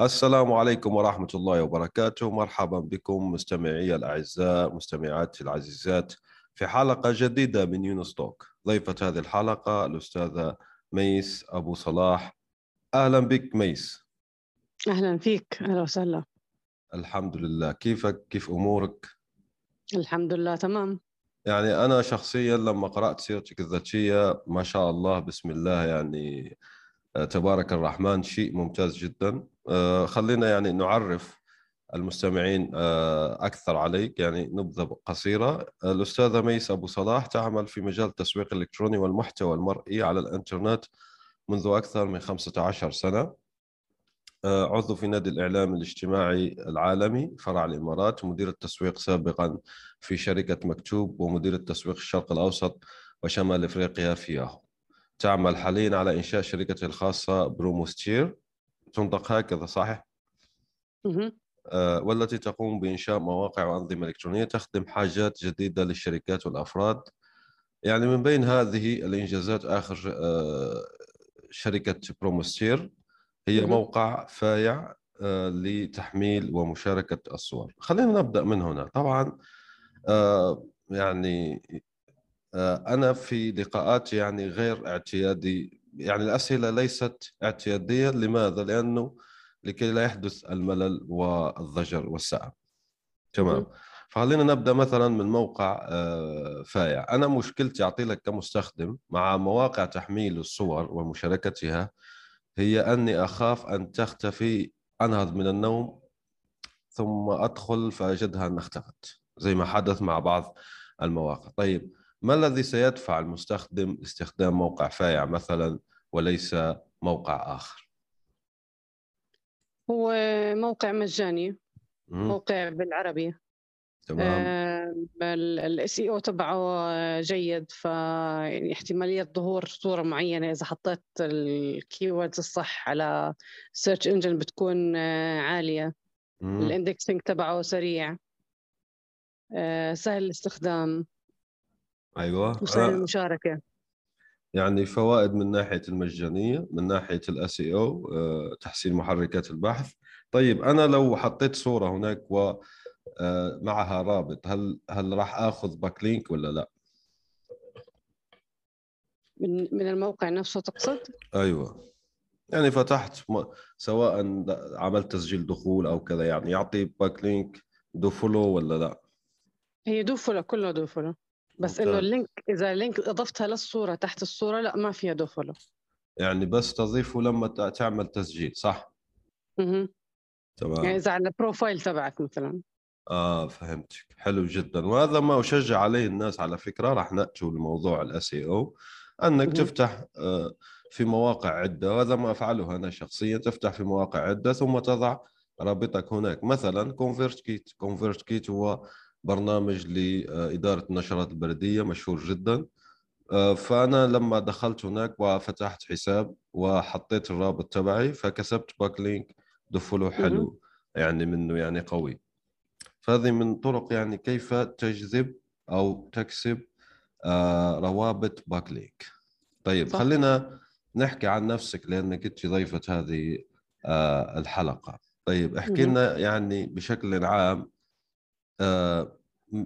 السلام عليكم ورحمة الله وبركاته. مرحبا بكم مستمعي الأعزاء مستمعاتي العزيزات في حلقة جديدة من يونس توك ضيفة هذه الحلقة الأستاذة ميس أبو صلاح. أهلا بك ميس. أهلا فيك. أهلا وسهلا. الحمد لله. كيفك؟ كيف أمورك؟ الحمد لله تمام. يعني أنا شخصيا لما قرأت سيرتك الذاتية ما شاء الله بسم الله يعني تبارك الرحمن شيء ممتاز جدا. آه، خلينا يعني نعرف المستمعين آه، أكثر عليك يعني نبذة قصيرة. الاستاذه ميس أبو صلاح تعمل في مجال التسويق الإلكتروني والمحتوى المرئي على الإنترنت منذ أكثر من 15 سنة. آه، عضو في نادي الإعلام الاجتماعي العالمي فرع الإمارات ومدير التسويق سابقا في شركة مكتوب ومدير التسويق الشرق الأوسط وشمال إفريقيا في ياهو تعمل حاليا على إنشاء شركتها الخاصة بروموستير. تنطق هكذا صحيح؟ آه والتي تقوم بإنشاء مواقع وأنظمة إلكترونية تخدم حاجات جديدة للشركات والأفراد يعني من بين هذه الإنجازات آخر آه شركة بروموستير هي. موقع فايع آه لتحميل ومشاركة الصور خلينا نبدأ من هنا طبعا يعني أنا في لقاءاتي يعني غير اعتيادي يعني الأسئلة ليست اعتيادية. لماذا؟ لأنه لكي لا يحدث الملل والضجر والسعة. تمام. فخلينا نبدأ مثلا من موقع آه، فايع. أنا مشكلتي أعطي لك كمستخدم مع مواقع تحميل الصور ومشاركتها هي أني أخاف أن تختفي أنهض من النوم ثم أدخل فأجدها ان اختفت زي ما حدث مع بعض المواقع. طيب ما الذي سيدفع المستخدم لاستخدام موقع فايع مثلا وليس موقع آخر؟ هو موقع مجاني موقع بالعربي. تمام. ال SEO تبعه جيد ف يعني احتمالية ظهور صورة معينة إذا حطيت ال keywords الصح على search engine بتكون آه، عالية. ال indexing تبعه سريع. آه، سهل الاستخدام. أيوه. وسهل المشاركة. يعني فوائد من ناحية المجانية من ناحية ال SEO آه، تحسين محركات البحث. طيب أنا لو حطيت صورة هناك و آه، معها رابط هل هل راح آخذ backlink ولا لا؟ من من الموقع نفسه تقصد؟ أيوه. يعني فتحت سواء عملت تسجيل دخول أو كذا يعني يعطي backlink do follow ولا لا؟ هي do follow كله do follow بس انه ال link إذا ال link اضفتها للصورة تحت الصورة لا ما فيها do follow يعني بس تضيفه لما تعمل تسجيل صح؟ أها. تمام. يعني إذا على ال profile تبعك مثلا. آه فهمتك. حلو جدا. وهذا ما أشجع عليه الناس على فكرة راح نأتوا لموضوع ال SEO أنك مه. تفتح آه في مواقع عدة. وهذا ما أفعله أنا شخصيا. تفتح في مواقع عدة ثم تضع رابطك هناك. مثلا ConvertKit ConvertKit هو برنامج لإدارة النشرات البريدية مشهور جدا. آه، فأنا لما دخلت هناك وفتحت حساب وحطيت الرابط تبعي فكسبت backlink do follow حلو يعني منه يعني قوي. فهذه من طرق يعني كيف تجذب أو تكسب آه، روابط backlink طيب صح. خلينا نحكي عن نفسك لأنك أنت ضيفة هذه آه، الحلقة. طيب احكي لنا يعني بشكل عام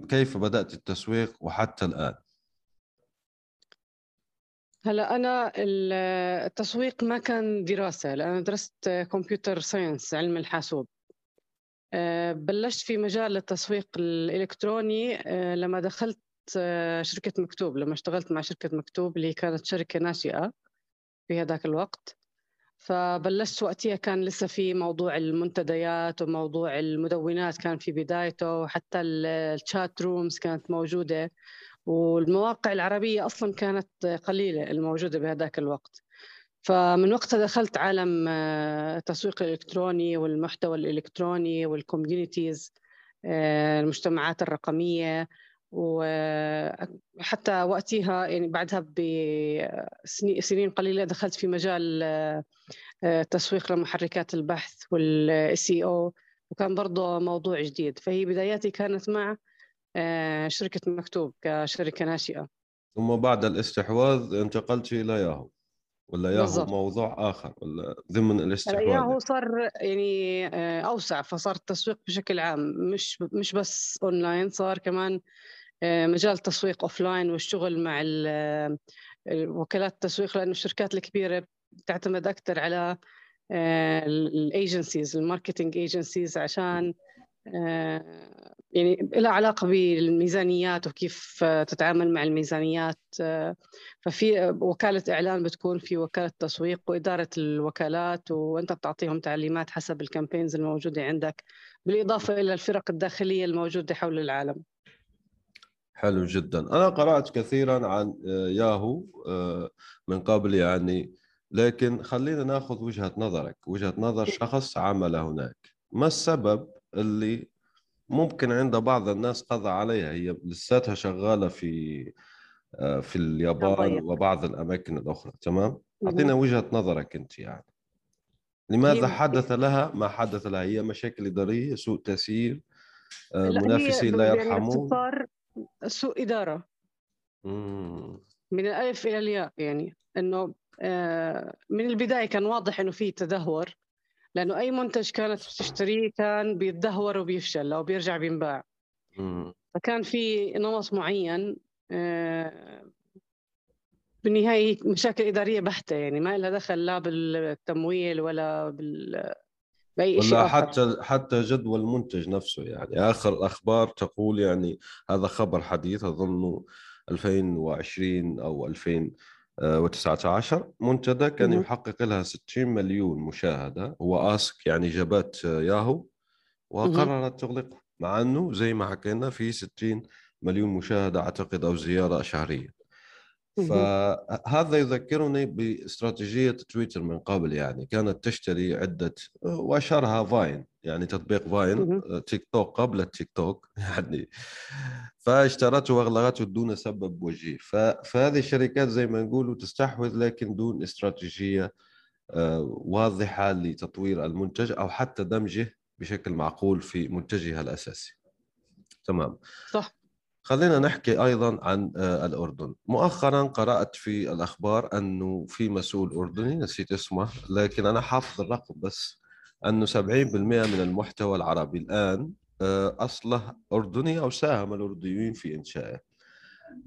كيف بدأت التسويق وحتى الآن؟ هلا أنا التسويق ما كان دراسة لأنا درست computer science علم الحاسوب آه، بلشت في مجال التسويق الإلكتروني آه، لما دخلت شركة مكتوب لما اشتغلت مع شركة مكتوب اللي كانت شركة ناشئة في هذاك الوقت فبلشت وقتها كان لسه في موضوع المنتديات وموضوع المدونات كان في بدايته وحتى ال chat rooms كانت موجودة. والمواقع العربية أصلا كانت قليلة الموجودة بهذاك الوقت. فمن وقتها دخلت عالم آه، التسويق الإلكتروني والمحتوى الإلكتروني وال communities آه، المجتمعات الرقمية. وحتى وقتها يعني بعدها بسنين قليلة دخلت في مجال التسويق لمحركات البحث والسي أو وكان برضه موضوع جديد. فهي بداياتي كانت مع آه، شركة مكتوب كشركة ناشئة. ثم بعد الاستحواذ انتقلت إلى ياهو ولا ياهو بالضبط. موضوع آخر ولا ضمن الاستحواذ؟ ياهو صار يعني آه، أوسع فصار التسويق بشكل عام مش مش بس أونلاين صار كمان آه، مجال التسويق offline والشغل مع وكالات التسويق لأنه الشركات الكبيرة بتعتمد أكثر على ال agencies ال marketing agencies عشان آه، يعني لها علاقة بالميزانيات وكيف تتعامل مع الميزانيات آه، ففي وكالة إعلان بتكون في وكالة تسويق وإدارة الوكالات وأنت بتعطيهم تعليمات حسب ال campaigns الموجودة عندك بالإضافة إلى الفرق الداخلية الموجودة حول العالم. حلو جدا. أنا قرأت كثيرا عن آه، ياهو من قبل يعني لكن خلينا ناخذ وجهة نظرك. وجهة نظر شخص عمل هناك. ما السبب اللي ممكن عند بعض الناس قضى عليها؟ هي لساتها شغالة في آه، في اليابان وبعض الأماكن الأخرى تمام؟ أعطينا وجهة نظرك أنت يعني. لماذا حدث لها؟ ما حدث لها؟ هي مشاكل إدارية سوء تسيير آه، منافسين لا يرحمون. صار سوء مم. من الألف إلى الياء يعني. إنه آه، من البداية كان واضح إنه في تدهور لأنه أي منتج كانت بتشتريه كان بيتدهور وبيفشل أو بيرجع بينباع. فكان في نمط معين آه، بالنهاية مشاكل إدارية بحتة يعني. ما لها دخل لا بالتمويل ولا بال بأي شيء ولا حتى حتى جدول المنتج نفسه يعني. آخر الأخبار تقول يعني هذا خبر حديث أظن 2020 أو 2000 و19 منتدى كان يحقق لها 60 مليون مشاهدة. هو آسك يعني جابت ياهو وقررت تغلقه مع إنه زي ما حكينا في 60 مليون مشاهدة أعتقد أو زيارة شهرية. فهذا يذكرني باستراتيجية تويتر من قبل يعني. كانت تشتري عدة وأشهرها Vine يعني تطبيق Vine تيك توك قبل التيك توك يعني. فاشترته وأغلقته دون سبب وجيه. فهذه الشركات زي ما نقولوا تستحوذ لكن دون استراتيجية آه، واضحة لتطوير المنتج أو حتى دمجه بشكل معقول في منتجها الأساسي. تمام. صح. خلينا نحكي أيضا عن آه، الأردن. مؤخرا قرأت في الأخبار أنه في مسؤول أردني نسيت اسمه لكن أنا حافظ الرقم بس أنه 70% من المحتوى العربي الآن آه، أصله أردني أو ساهم الأردنيين في إنشائه.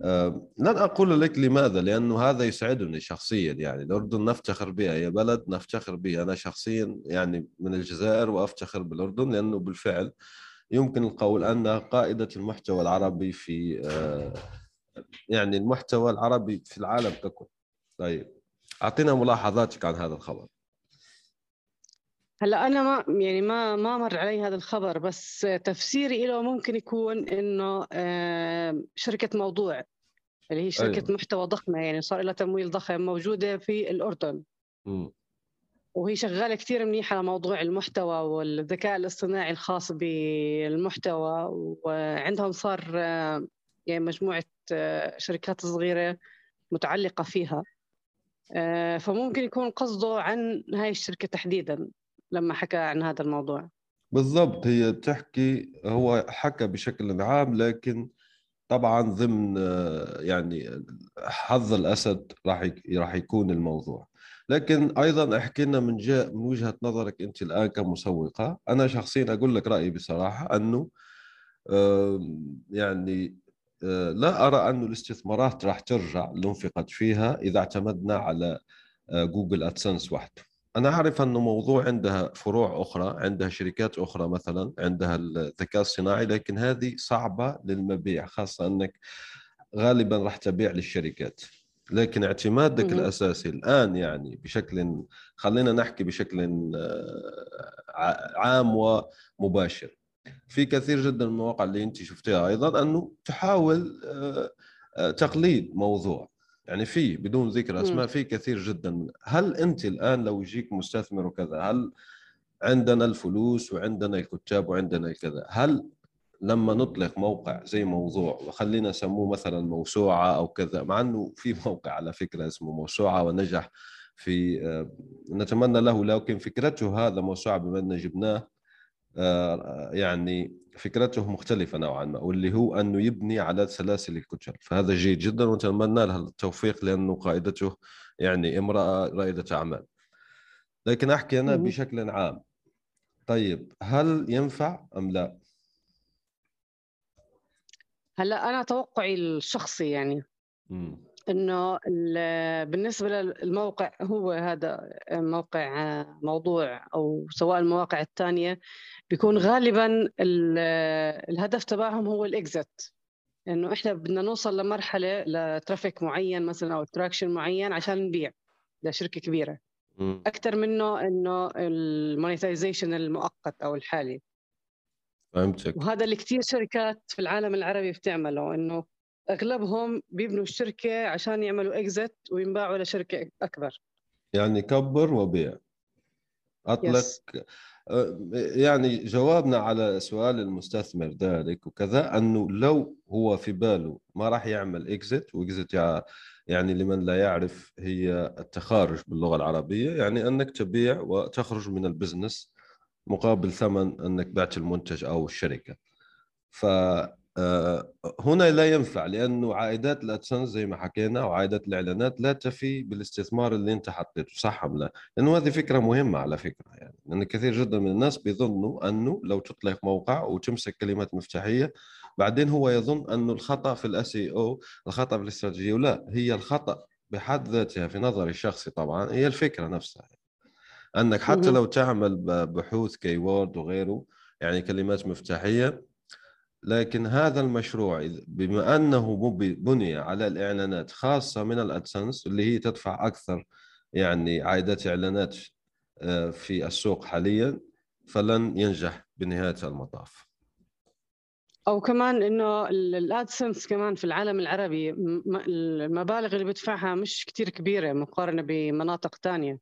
آه، لن أقول لك لماذا لأنه هذا يسعدني شخصيا. يعني الأردن نفتخر بها هي بلد نفتخر بها. أنا شخصيا يعني من الجزائر وأفتخر بالأردن لأنه بالفعل يمكن القول أنها قائدة المحتوى العربي في آه، يعني المحتوى العربي في العالم ككل طيب أعطينا ملاحظاتك عن هذا الخبر هلا أنا ما يعني ما ما مر علي هذا الخبر بس تفسيري له ممكن يكون إنه شركة موضوع اللي هي شركة أيوة. محتوى ضخمة يعني صار لها تمويل ضخم موجودة في الأردن م. وهي شغالة كثير منيح على موضوع المحتوى والذكاء الاصطناعي الخاص بالمحتوى وعندهم صار يعني مجموعة شركات صغيرة متعلقة فيها. فممكن يكون قصده عن هاي الشركة تحديدا لما حكى عن هذا الموضوع. بالضبط هي تحكي هو حكى بشكل عام لكن طبعا ضمن يعني حظ الأسد راح راح يكون الموضوع. لكن أيضا أحكي لنا من جاء من وجهة نظرك أنت الآن كمسوقة. أنا شخصيا أقول لك رأيي بصراحة أنه يعني آه، لا أرى انه الاستثمارات راح ترجع اللي انفقت فيها إذا اعتمدنا على آه، جوجل أدسنس وحده. أنا أعرف انه موضوع عندها فروع أخرى عندها شركات أخرى مثلا عندها الذكاء الصناعي لكن هذه صعبة للمبيع خاصة أنك غالبا راح تبيع للشركات. لكن اعتمادك مم. الأساسي الآن يعني بشكل خلينا نحكي بشكل آه، عام ومباشر. في كثير جدا من المواقع اللي أنت شفتيها أيضا أنه تحاول آه، آه، تقليد موضوع. يعني في بدون ذكر أسماء في كثير جدا. هل أنت الآن لو يجيك مستثمر وكذا هل عندنا الفلوس وعندنا الكتاب وعندنا الكذا هل لما نطلق موقع زي موضوع وخلينا نسموه مثلا موسوعة أو كذا مع إنه في موقع على فكرة اسمه موسوعة ونجح في آه، نتمنى له لكن فكرته هذا موسوعة بما إن جبناه آه، يعني فكرته مختلفة نوعا ما واللي هو أنه يبني على سلاسل الكتل. فهذا جيد جدا ونتمنى له التوفيق لأنه قائدته يعني امرأة رائدة أعمال. لكن أحكي أنا بشكل عام. طيب هل ينفع أم لا؟ هلأ أنا توقعي الشخصي يعني. إنه بالنسبة للموقع هو هذا موقع موضوع أو سواء المواقع الثانية بيكون غالبا الهدف تبعهم هو الإكزت. إنه إحنا بدنا نوصل لمرحلة لترافيك معين مثلا أو تراكشن معين عشان نبيع لشركة كبيرة. أكثر منه إنه المونيتايزيشن المؤقت أو الحالي. فهمتك. وهذا اللي كثير شركات في العالم العربي بتعمله إنه أغلبهم بيبنوا الشركة عشان يعملوا اكزت وينباعوا لشركة أكبر. يعني كبر وبيع. اطلق yes. أه، يعني جوابنا على سؤال المستثمر ذلك وكذا أنه لو هو في باله ما راح يعمل اكزت واكزت يعني لمن لا يعرف هي التخارج باللغة العربية يعني أنك تبيع وتخرج من ال business مقابل ثمن أنك بعت المنتج أو الشركة ف آه، هنا لا ينفع لأنه عائدات ال AdSense زي ما حكينا وعائدات الإعلانات لا تفي بالاستثمار اللي أنت حطيته صح أم لا؟ لأنه هذه فكرة مهمة على فكرة يعني لأن كثير جدا من الناس بيظنوا أنه لو تطلق موقع وتمسك كلمات مفتاحية بعدين هو يظن أنه الخطأ في ال SEO أو الخطأ في الاستراتيجية ولا هي الخطأ بحد ذاتها في نظري الشخصي طبعا هي الفكرة نفسها أنك حتى لو تعمل بحوث keyword وغيره يعني كلمات مفتاحية لكن هذا المشروع بما أنه بني على الإعلانات خاصة من ال AdSense اللي هي تدفع أكثر يعني عائدات إعلانات آه، في السوق حاليا فلن ينجح بنهاية المطاف. أو كمان إنه الادسنس كمان في العالم العربي المبالغ اللي بدفعها مش كتير كبيرة مقارنة بمناطق ثانية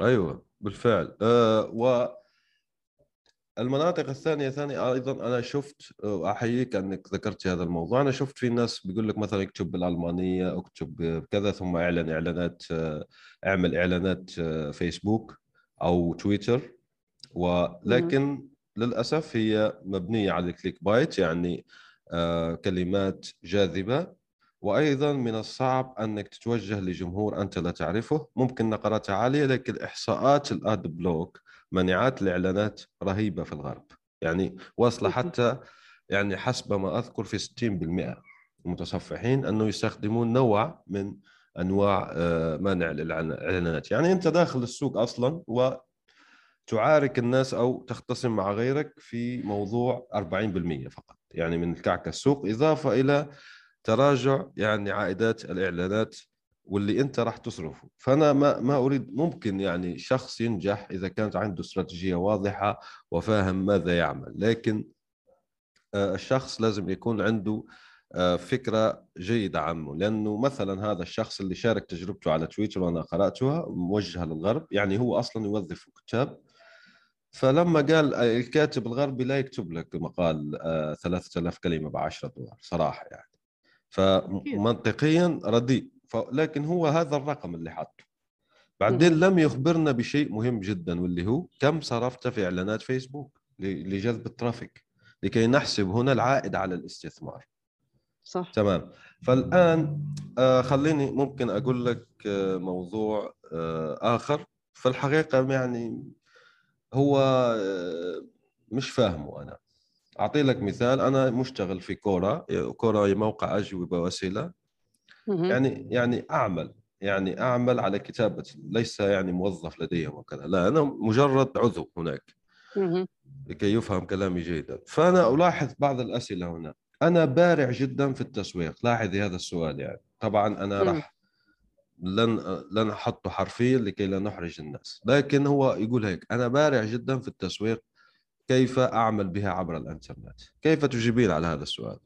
أيوه بالفعل. أه و المناطق الثانية ثانية أيضا أنا شفت احييك أنك ذكرت هذا الموضوع أنا شفت في ناس بيقول لك مثلا اكتب بالألمانية اكتب كذا ثم إعلن إعلانات اعمل إعلانات فيسبوك أو تويتر. ولكن للأسف هي مبنية على ال click bait يعني آه، كلمات جاذبة. وأيضا من الصعب أنك تتوجه لجمهور أنت لا تعرفه. ممكن نقراتها عالية لكن إحصاءات ال ad block مانعات الاعلانات رهيبة في الغرب. يعني واصلة حتى يعني حسب ما أذكر في 60% المتصفحين أنه يستخدمون نوع من أنواع آه، منع الاعلانات يعني أنت داخل السوق أصلا و تعارك الناس أو تختصم مع غيرك في موضوع 40% فقط. يعني من الكعك السوق إضافة إلى تراجع يعني عائدات الإعلانات واللي أنت راح تصرفه. فأنا ما ما أريد ممكن يعني شخص ينجح إذا كانت عنده استراتيجية واضحة وفاهم ماذا يعمل. لكن آه، الشخص لازم يكون عنده آه، فكرة جيدة عنه. لأنه مثلا هذا الشخص اللي شارك تجربته على تويتر وأنا قرأتها موجهه للغرب يعني هو أصلا يوظف كتاب. فلما قال الكاتب الغربي لا يكتب لك مقال 3000 آه، كلمة ب 10 دولار صراحة يعني. فمنطقيا رديء. لكن هو هذا الرقم اللي حطه بعدين لم يخبرنا بشيء مهم جدا واللي هو كم صرفت في إعلانات فيسبوك لجذب الترافيك. لكي نحسب هنا العائد على الاستثمار. صح. تمام. فالآن آه خليني ممكن أقول لك آه موضوع آه آخر. في الحقيقة يعني هو آه مش فاهمه أنا. أعطي لك مثال أنا مشتغل في كورا كورا موقع أجوبة وأسئلة. يعني يعني أعمل يعني أعمل على كتابة ليس يعني موظف لديهم وكذا لا أنا مجرد عضو هناك. لكي يفهم كلامي جيدا. فأنا ألاحظ بعض الأسئلة هنا. أنا بارع جدا في التسويق. لاحظي هذا السؤال يعني. طبعا أنا راح لن لن أحطه حرفيا لكي لا نحرج الناس. لكن هو يقول هيك أنا بارع جدا في التسويق كيف أعمل بها عبر الإنترنت؟ كيف تجيبين على هذا السؤال؟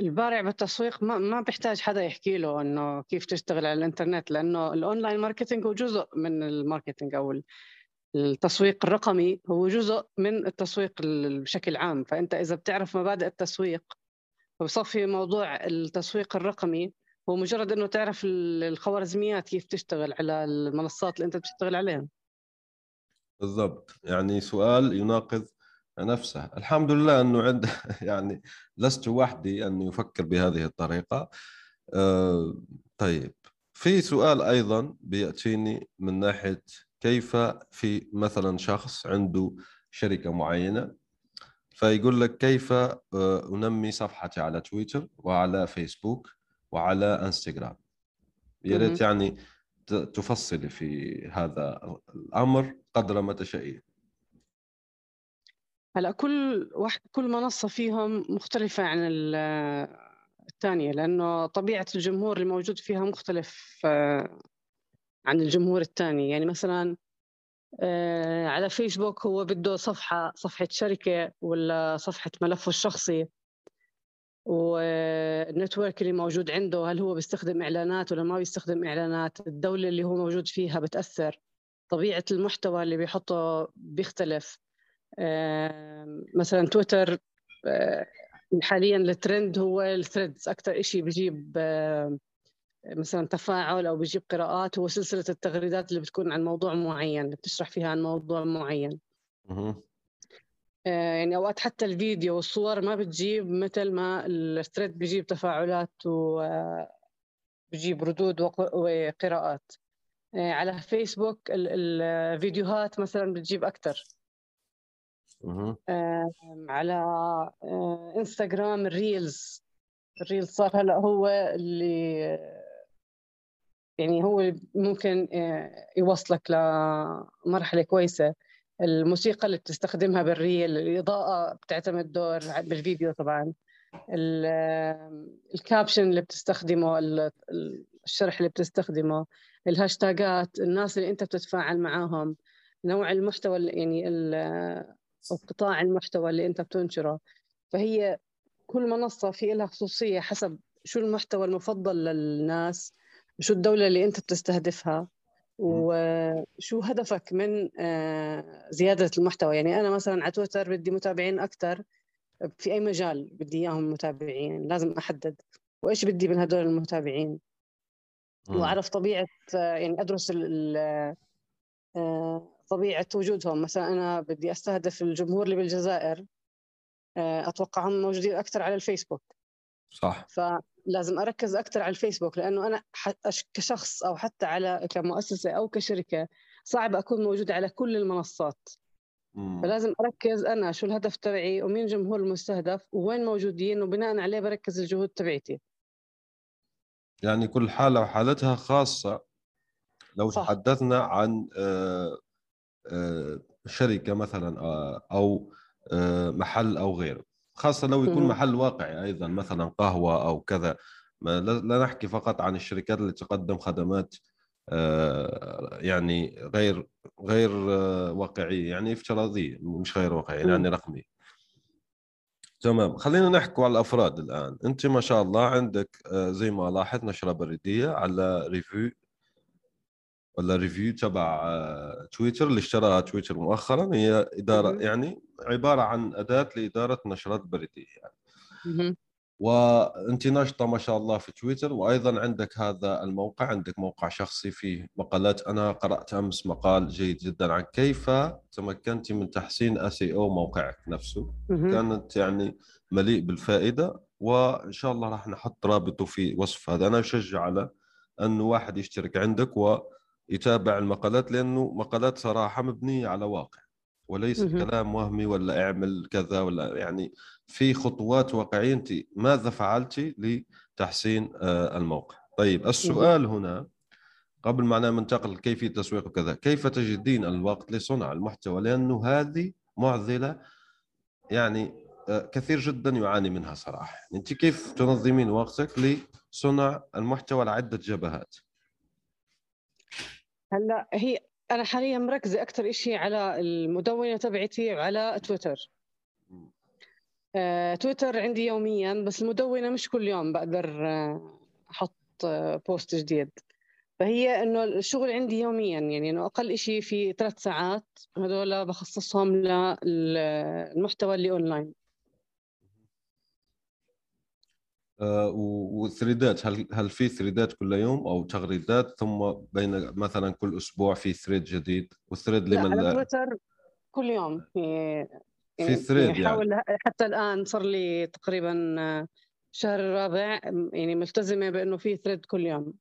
البارع بالتسويق ما ما بيحتاج حدا يحكي له إنه كيف تشتغل على الإنترنت لأنه ال online marketing هو جزء من ال marketing أو التسويق الرقمي هو جزء من التسويق بشكل عام. فأنت إذا بتعرف مبادئ التسويق فبصفي موضوع التسويق الرقمي هو مجرد إنه تعرف الخوارزميات كيف تشتغل على المنصات اللي أنت بتشتغل عليها بالضبط. يعني سؤال يناقض نفسه. الحمد لله إنه عند يعني لست وحدي أن يفكر بهذه الطريقة. أه طيب. في سؤال أيضا بيأتيني من ناحية كيف في مثلا شخص عنده شركة معينة فيقول لك كيف آه، أنمي صفحتي على تويتر وعلى فيسبوك وعلى إنستغرام. يا ريت يعني تفصلي في هذا الأمر قدر ما تشائين هلا كل واحد كل منصة فيهم مختلفة عن الثانية لأنه طبيعة الجمهور الموجود فيها مختلف آه، عن الجمهور الثاني. يعني مثلا آه، على فيسبوك هو بده صفحة صفحة شركة ولا صفحة ملفه الشخصي. والنتورك اللي موجود عنده هل هو بيستخدم إعلانات ولا ما بيستخدم إعلانات؟ الدولة اللي هو موجود فيها بتأثر. طبيعة المحتوى اللي بيحطه بيختلف. مثلا تويتر حاليا الترند هو ال threads. أكثر شيء بجيب مثلا تفاعل أو بجيب قراءات هو سلسلة التغريدات اللي بتكون عن موضوع معين بتشرح فيها عن موضوع معين. آه، يعني أوقات حتى الفيديو والصور ما بتجيب مثل ما ال thread بيجيب تفاعلات وبجيب ردود وقراءات. آه، على فيسبوك الفيديوهات مثلا بتجيب أكثر على آه، إنستغرام ال reels. ال reels صار هلأ هو اللي يعني هو ممكن يوصلك لمرحلة كويسة. الموسيقى اللي بتستخدمها بال reel الإضاءة بتعتمد دور بالفيديو طبعا. ال caption اللي بتستخدمه الشرح اللي بتستخدمه الهاشتاجات الناس اللي أنت بتتفاعل معاهم نوع المحتوى يعني قطاع المحتوى اللي أنت بتنشره. فهي كل منصة في لها خصوصية حسب شو المحتوى المفضل للناس شو الدولة اللي أنت بتستهدفها. وشو هدفك من آه، زيادة المحتوى؟ يعني أنا مثلا على تويتر بدي متابعين أكثر في أي مجال بدي إياهم متابعين؟ لازم أحدد. وإيش بدي من هدول المتابعين؟ وأعرف طبيعة يعني أدرس آه، طبيعة وجودهم. مثلا أنا بدي أستهدف الجمهور اللي بالجزائر آه، أتوقع هم موجودين أكثر على الفيسبوك. صح. فلازم أركز أكثر على الفيسبوك لأنه أنا كشخص أو حتى على كمؤسسة أو كشركة صعب أكون موجوده على كل المنصات مم. فلازم أركز أنا شو الهدف تبعي ومين جمهور المستهدف ووين موجودين وبناء عليه بركز الجهود تبعتي يعني كل حالة وحالتها خاصة لو صح. تحدثنا عن آه، آه، شركة مثلا آه، أو محل أو غيره خاصة لو يكون محل واقعي أيضا مثلا قهوة أو كذا. لا نحكي فقط عن الشركات اللي تقدم خدمات آه، يعني غير غير آه، واقعية يعني افتراضية مش غير واقعية يعني رقمية. تمام. خلينا نحكي على الأفراد الآن. أنت ما شاء الله عندك آه، زي ما لاحظت نشرة بريدية على Revue ولا Revue تبع تويتر اللي اشتراها تويتر مؤخرا. هي إدارة يعني عبارة عن أداة لإدارة نشرات بريدية يعني. وأنت ناشطة ما شاء الله في تويتر وأيضا عندك هذا الموقع عندك موقع شخصي فيه مقالات. أنا قرأت أمس مقال جيد جدا عن كيف تمكنت من تحسين اس أو موقعك نفسه. كانت يعني مليء بالفائدة وإن شاء الله راح نحط رابطه في وصف هذا. أنا أشجع على انه واحد يشترك عندك ويتابع المقالات لأنه مقالات صراحة مبنية على واقع وليس كلام وهمي ولا اعمل كذا ولا يعني في خطوات واقعية أنت ماذا فعلتي لتحسين آه، الموقع. طيب السؤال هنا قبل ما ننتقل كيفية التسويق وكذا كيف تجدين الوقت لصنع المحتوى؟ لأنه هذه معضلة يعني آه، كثير جدا يعاني منها صراحة. أنت كيف تنظمين وقتك لصنع المحتوى لعدة جبهات؟ هلا هي أنا حاليا مركزة أكثر شيء على المدونة تبعتي وعلى تويتر. آه، تويتر عندي يوميا بس المدونة مش كل يوم بقدر آه، أحط آه، post جديد. فهي إنه الشغل عندي يوميا يعني إنه أقل إشي في ثلاث ساعات هذول بخصصهم للمحتوى اللي أونلاين آه، و thread ات. هل هل في thread ات كل يوم أو تغريدات؟ ثم بين مثلا كل أسبوع في thread جديد. وال thread لا لمن على تويتر كل يوم في في thread يعني. حاول حتى الآن صار لي تقريبا آه، الشهر الرابع يعني ملتزمة بأنه في thread كل يوم.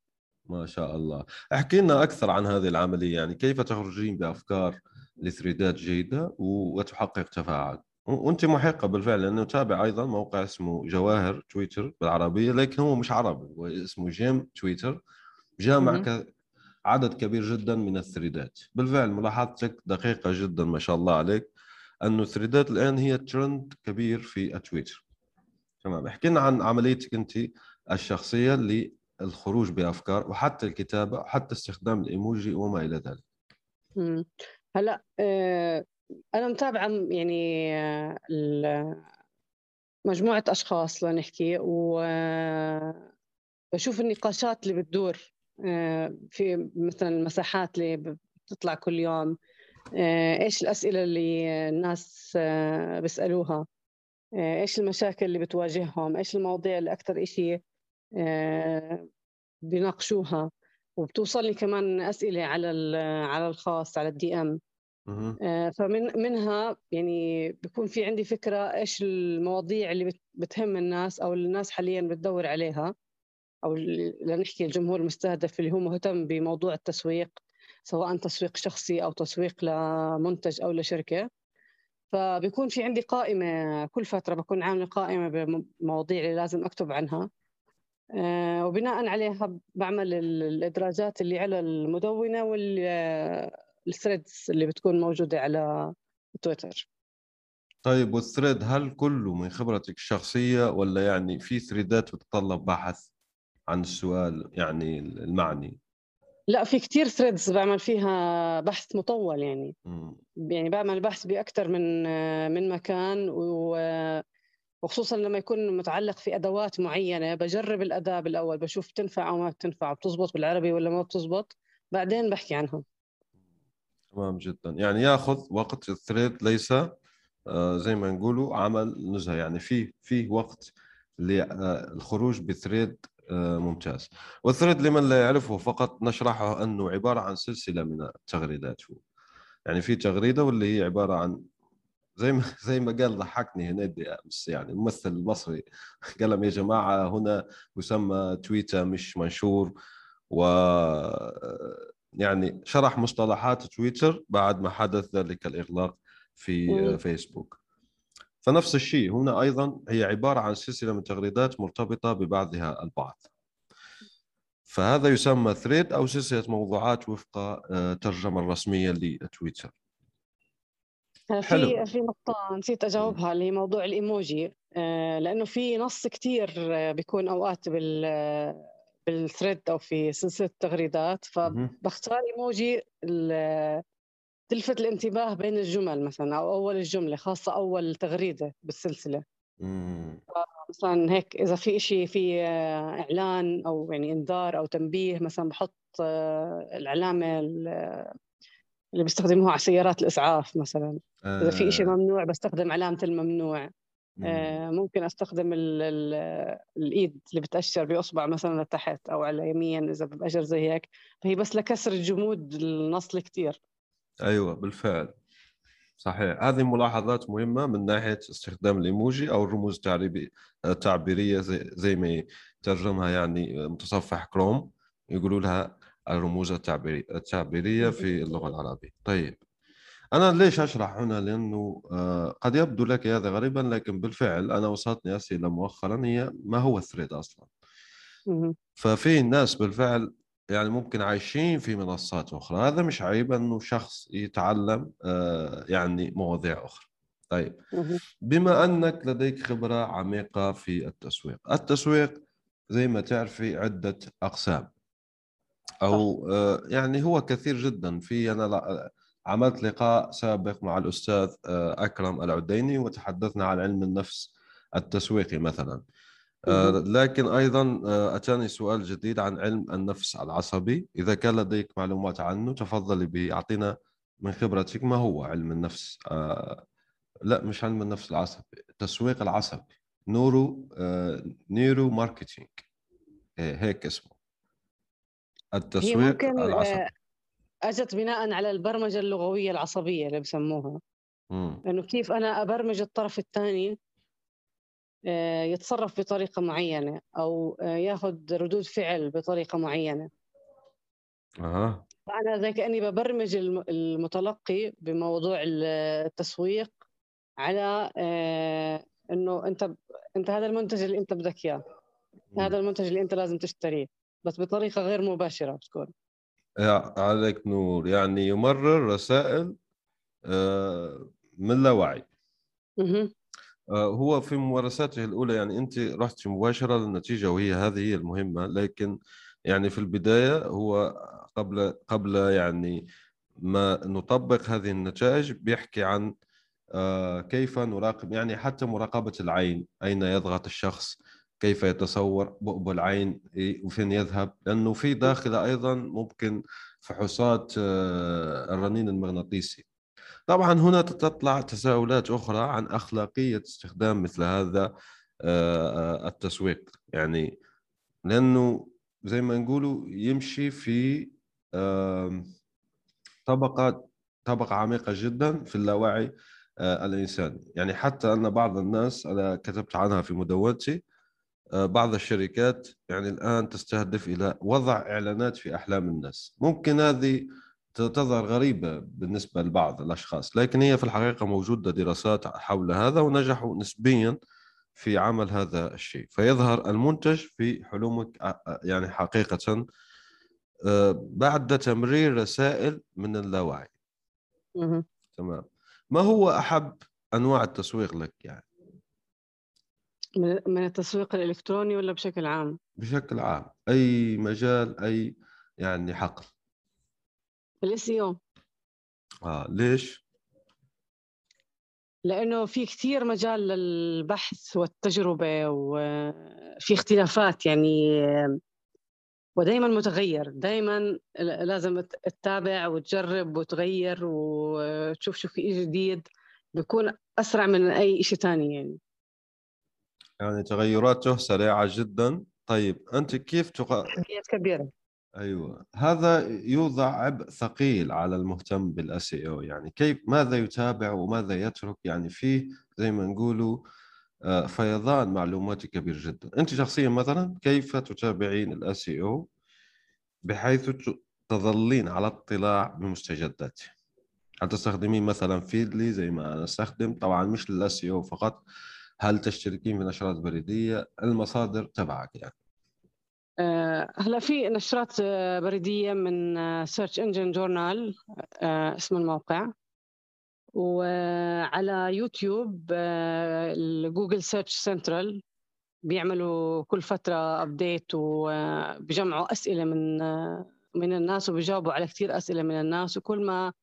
ما شاء الله. احكي لنا أكثر عن هذه العملية. يعني كيف تخرجين بأفكار ل thread ات جيدة وتحقق تفاعل؟ وانت محقة بالفعل لأنه تابع أيضا موقع اسمه جواهر تويتر بالعربية لكن هو مش عربي هو اسمه جيم تويتر جامع عدد كبير جدا من ال thread ات. بالفعل ملاحظتك دقيقة جدا ما شاء الله عليك انه الثريدات الآن هي ترند كبير في تويتر تمام. احكي لنا عن عمليتك انت الشخصية للخروج بأفكار وحتى الكتابة وحتى استخدام الإيموجي وما إلى ذلك. هلأ آه، أنا متابعة يعني مجموعة أشخاص لنحكي وبشوف النقاشات اللي بتدور آه، في مثلا المساحات اللي بتطلع كل يوم آه، إيش الأسئلة اللي الناس آه، بيسألوها إيش المشاكل اللي بتواجههم إيش المواضيع اللي أكثر شيء بيناقشوها وبتوصل لي كمان أسئلة على على الخاص على الدي ام فمن منها يعني بيكون في عندي فكرة إيش المواضيع اللي بتهم الناس أو الناس حاليا بتدور عليها أو لنحكي الجمهور المستهدف اللي هو مهتم بموضوع التسويق سواء تسويق شخصي أو تسويق لمنتج أو لشركة. فبيكون في عندي قائمة كل فترة بكون عاملة قائمة بمواضيع اللي لازم أكتب عنها. آه، وبناء عليها بعمل الإدراجات اللي على المدونة وال ال threads اللي بتكون موجودة على تويتر. طيب وال thread هل كله من خبرتك الشخصية ولا يعني في thread ات بتتطلب بحث عن السؤال يعني المعني؟ لا في كتير threads بعمل فيها بحث مطول يعني. م. يعني بعمل بحث باكثر من من مكان و وخصوصا لما يكون متعلق في أدوات معينة. بجرب الأداة بالأول بشوف تنفع أو ما بتنفع بتزبط بالعربي ولا ما بتزبط بعدين بحكي عنها تمام جدا. يعني ياخذ وقت ال thread ليس آه، زي ما نقولوا عمل نزهة. يعني في في وقت للخروج بثريد آه، ممتاز. والثريد لمن لا يعرفه فقط نشرحه أنه عبارة عن سلسلة من التغريدات يعني في تغريدة واللي هي عبارة عن زي ما زي ما قال ضحكني هنيدي امس يعني الممثل المصري قال لهم يا جماعة هنا يسمى تويتر مش منشور و يعني شرح مصطلحات تويتر بعد ما حدث ذلك الإغلاق في مم. فيسبوك. فنفس الشيء هنا أيضا هي عبارة عن سلسلة من تغريدات مرتبطة ببعضها البعض. فهذا يسمى thread أو سلسلة موضوعات وفق الترجمة آه، الرسمية لتويتر. في في نقطة نسيت أجاوبها اللي هي موضوع الإيموجي آه، لأنه في نص كثير آه، بيكون أوقات بال بال thread أو في سلسلة تغريدات فبختار إيموجي تلفت الانتباه بين الجمل مثلا أو أول الجملة خاصة أول تغريدة بالسلسلة. مثلا هيك إذا في شيء في إعلان أو يعني إنذار أو تنبيه مثلا بحط آه، العلامة اللي بيستخدموها على سيارات الإسعاف مثلا. إذا في شيء آه. ممنوع بستخدم علامة الممنوع. آه، ممكن أستخدم ال ال الإيد اللي بتاشر بأصبع مثلا لتحت أو على يمين إذا بأجر زي هيك. فهي بس لكسر الجمود النص كثير أيوه بالفعل. صحيح. هذه ملاحظات مهمة من ناحية استخدام الإيموجي أو الرموز التعبيرية زي, زي ما ترجمها يعني متصفح كروم يقولوا لها الرموز التعبيرية في اللغة العربية. طيب. أنا ليش أشرح هنا؟ لأنه آه، قد يبدو لك هذا غريبا لكن بالفعل أنا وصلتني أسئلة مؤخرا هي ما هو ال thread أصلا؟ ففي ناس بالفعل يعني ممكن عايشين في منصات أخرى. هذا مش عيب إنه شخص يتعلم آه، يعني مواضيع أخرى. طيب. بما أنك لديك خبرة عميقة في التسويق التسويق زي ما تعرفي عدة أقسام. أو آه، يعني هو كثير جدا. في أنا عملت لقاء سابق مع الأستاذ آه، أكرم العديني وتحدثنا عن علم النفس التسويقي مثلا. آه، لكن أيضا آه، أتاني سؤال جديد عن علم النفس العصبي. إذا كان لديك معلومات عنه تفضلي به أعطينا من خبرتك ما هو علم النفس لا مش علم النفس العصبي التسويق العصبي neuro neuro marketing. هيك اسمه. التسويق العصبي. أجت بناء على البرمجة اللغوية العصبية اللي بسموها. إنه كيف أنا أبرمج الطرف الثاني آه، يتصرف بطريقة معينة أو آه، ياخذ ردود فعل بطريقة معينة. أه. فأنا زي كأني ببرمج المتلقي بموضوع التسويق على آه، إنه أنت أنت هذا المنتج اللي أنت بدك إياه. هذا المنتج اللي أنت لازم تشتريه بس بطريقة غير مباشرة بتكون. عليك نور. يعني يمرر رسائل من لا وعي. آه، هو في ممارساته الأولى يعني أنت رحت مباشرة للنتيجة وهي هذه هي المهمة لكن يعني في البداية هو قبل قبل يعني ما نطبق هذه النتائج بيحكي عن آه، كيف نراقب يعني حتى مراقبة العين أين يضغط الشخص؟ كيف يتصور بؤبؤ العين وفين يذهب لأنه في داخله أيضا ممكن فحوصات آه، الرنين المغناطيسي. طبعا هنا تطلع تساؤلات أخرى عن أخلاقية استخدام مثل هذا آه، آه، التسويق. يعني لأنه زي ما نقولوا يمشي في طبقة طبقة عميقة جدا في اللاوعي الإنساني. يعني حتى أن بعض الناس أنا كتبت عنها في مدونتي بعض الشركات يعني الآن تستهدف إلى وضع إعلانات في أحلام الناس. ممكن هذه تظهر غريبة بالنسبة لبعض الأشخاص لكن هي في الحقيقة موجودة دراسات حول هذا ونجحوا نسبيا في عمل هذا الشيء. فيظهر المنتج في حلمك يعني حقيقة بعد تمرير رسائل من اللاوعي. تمام. ما هو أحب أنواع التسويق لك يعني؟ من التسويق الإلكتروني ولا بشكل عام؟ بشكل عام. أي مجال أي يعني حقل. الاس آه ليش؟ لأنه في كثير مجال للبحث والتجربة وفي اختلافات يعني ودائما متغير. دائما لازم تتابع وتجرب وتغير وتشوف شو في جديد. بيكون أسرع من أي شيء ثاني يعني. يعني تغيراته سريعة جدا. طيب أنت كيف تق... كبيره أيوه. هذا يوضع عبء ثقيل على المهتم بال SEO يعني كيف ماذا يتابع وماذا يترك؟ يعني فيه زي ما نقولوا آه، فيضان معلوماتي كبير جدا. أنت شخصيا مثلا كيف تتابعين ال SEO بحيث تظلين على اطلاع بمستجداته هل تستخدمين مثلا فيدلي زي ما أنا استخدم؟ طبعا مش لل SEO فقط. هل تشتركين في نشرات بريدية؟ المصادر تبعك يعني. آه، هلا في نشرات آه، بريدية من Search Engine Journal اسم الموقع. وعلى يوتيوب Google Search Central بيعملوا كل فترة update وبيجمعوا أسئلة من آه، من الناس وبيجاوبوا على كثير أسئلة من الناس. وكل ما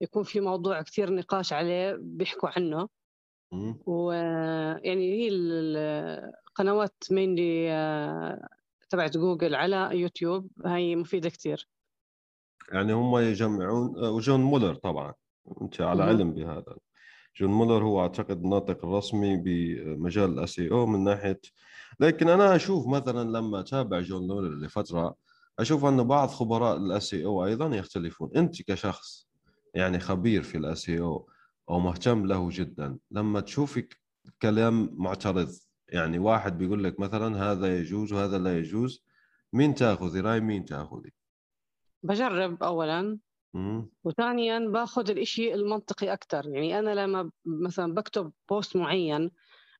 يكون في موضوع كثير نقاش عليه بيحكوا عنه. ويعني هي القنوات mainly تبعت جوجل على يوتيوب هي مفيدة كثير يعني هم يجمعون وجون مولر طبعا أنت على مم. علم بهذا. جون مولر هو أعتقد الناطق الرسمي بمجال ال SEO من ناحية لكن أنا أشوف مثلا لما أتابع جون مولر لفترة أشوف أنه بعض خبراء ال SEO أيضا يختلفون. أنت كشخص يعني خبير في ال SEO أو مهتم له جدا. لما تشوفك كلام معترض يعني واحد بيقول لك مثلا هذا يجوز وهذا لا يجوز مين تأخذي؟ رأي مين تأخذي؟ بجرب اولا. وثانيا باخذ الإشي المنطقي أكثر يعني أنا لما مثلا بكتب post معين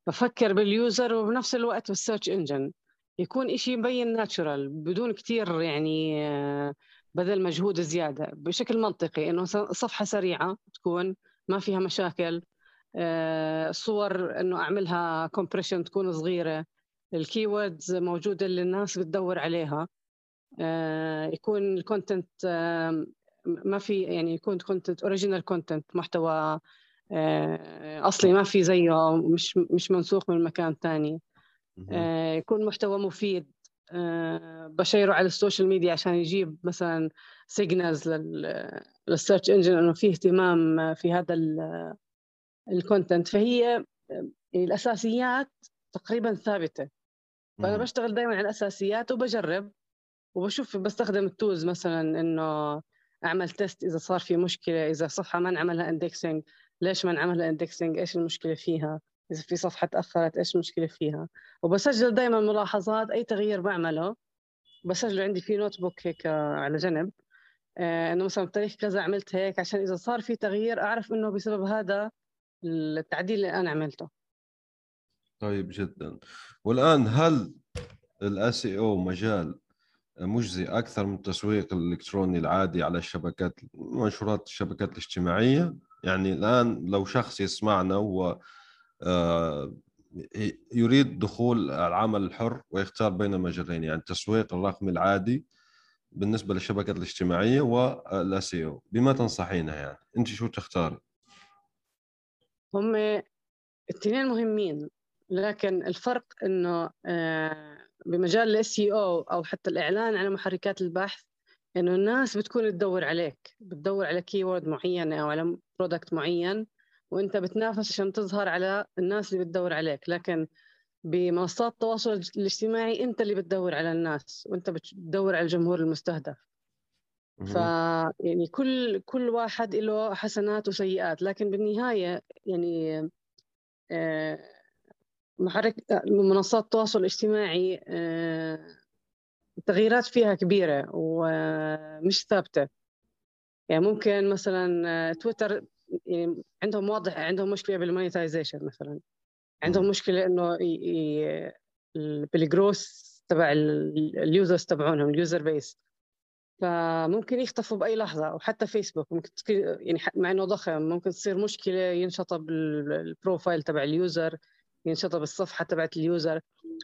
بفكر بال user وبنفس الوقت بال search engine يكون إشي مبين natural بدون كثير يعني بذل مجهود زيادة. بشكل منطقي إنه صفحة سريعة تكون ما فيها مشاكل. آه، صور إنه أعملها compression تكون صغيرة. ال keywords موجودة اللي الناس بتدور عليها. آه، يكون ال content ما في يعني يكون content original content محتوى آه، أصلي ما في زيه مش مش منسوخ من مكان ثاني آه، يكون محتوى مفيد. آه، بشيره على ال social media عشان يجيب مثلا signals لل search engine إنه في اهتمام في هذا ال content فهي الأساسيات تقريبا ثابتة. فأنا بشتغل دائما على الأساسيات وبجرب وبشوف بستخدم ال tools مثلا إنه أعمل test إذا صار في مشكلة إذا صفحة ما انعملها indexing ليش ما انعملها indexing إيش المشكلة فيها؟ إذا في صفحة تأخرت إيش المشكلة فيها؟ وبسجل دائما ملاحظات أي تغيير بعمله. بسجله عندي في notebook هيك على جنب. آه إنه مثلا بتاريخ كذا عملت هيك عشان إذا صار في تغيير أعرف إنه بسبب هذا التعديل اللي أنا عملته. طيب جدا. والآن هل ال SEO مجال مجزي أكثر من التسويق الإلكتروني العادي على الشبكات منشورات الشبكات الاجتماعية؟ يعني الآن لو شخص يسمعنا و آه، يريد دخول العمل الحر ويختار بين مجالين يعني التسويق الرقمي العادي بالنسبة للشبكات الاجتماعية والاسيو بما تنصحينه يعني أنت شو تختاري؟ هم الاثنين مهمين لكن الفرق إنه آه، بمجال ال SEO أو حتى الإعلان على محركات البحث إنه الناس بتكون تدور عليك بتدور على keyword معينة أو على product معين وانت بتنافس عشان تظهر على الناس اللي بتدور عليك لكن بمنصات التواصل الاجتماعي انت اللي بتدور على الناس وانت بتدور على الجمهور المستهدف. ف يعني كل كل واحد له حسنات وسيئات لكن بالنهاية يعني آه، محرك منصات التواصل الاجتماعي آه، التغييرات فيها كبيرة ومش ثابتة. يعني ممكن مثلا آه، تويتر يعني عندهم واضح عندهم مشكلة بال monetization مثلا. عندهم مشكلة إنه بالجروس تبع ال users تبعونهم ال user base. فممكن يخطفوا بأي لحظة وحتى فيسبوك. ممكن يعني مع إنه ضخم ممكن تصير مشكلة ينشطب ال profile تبع ال user ينشطب الصفحة تبعت ال user.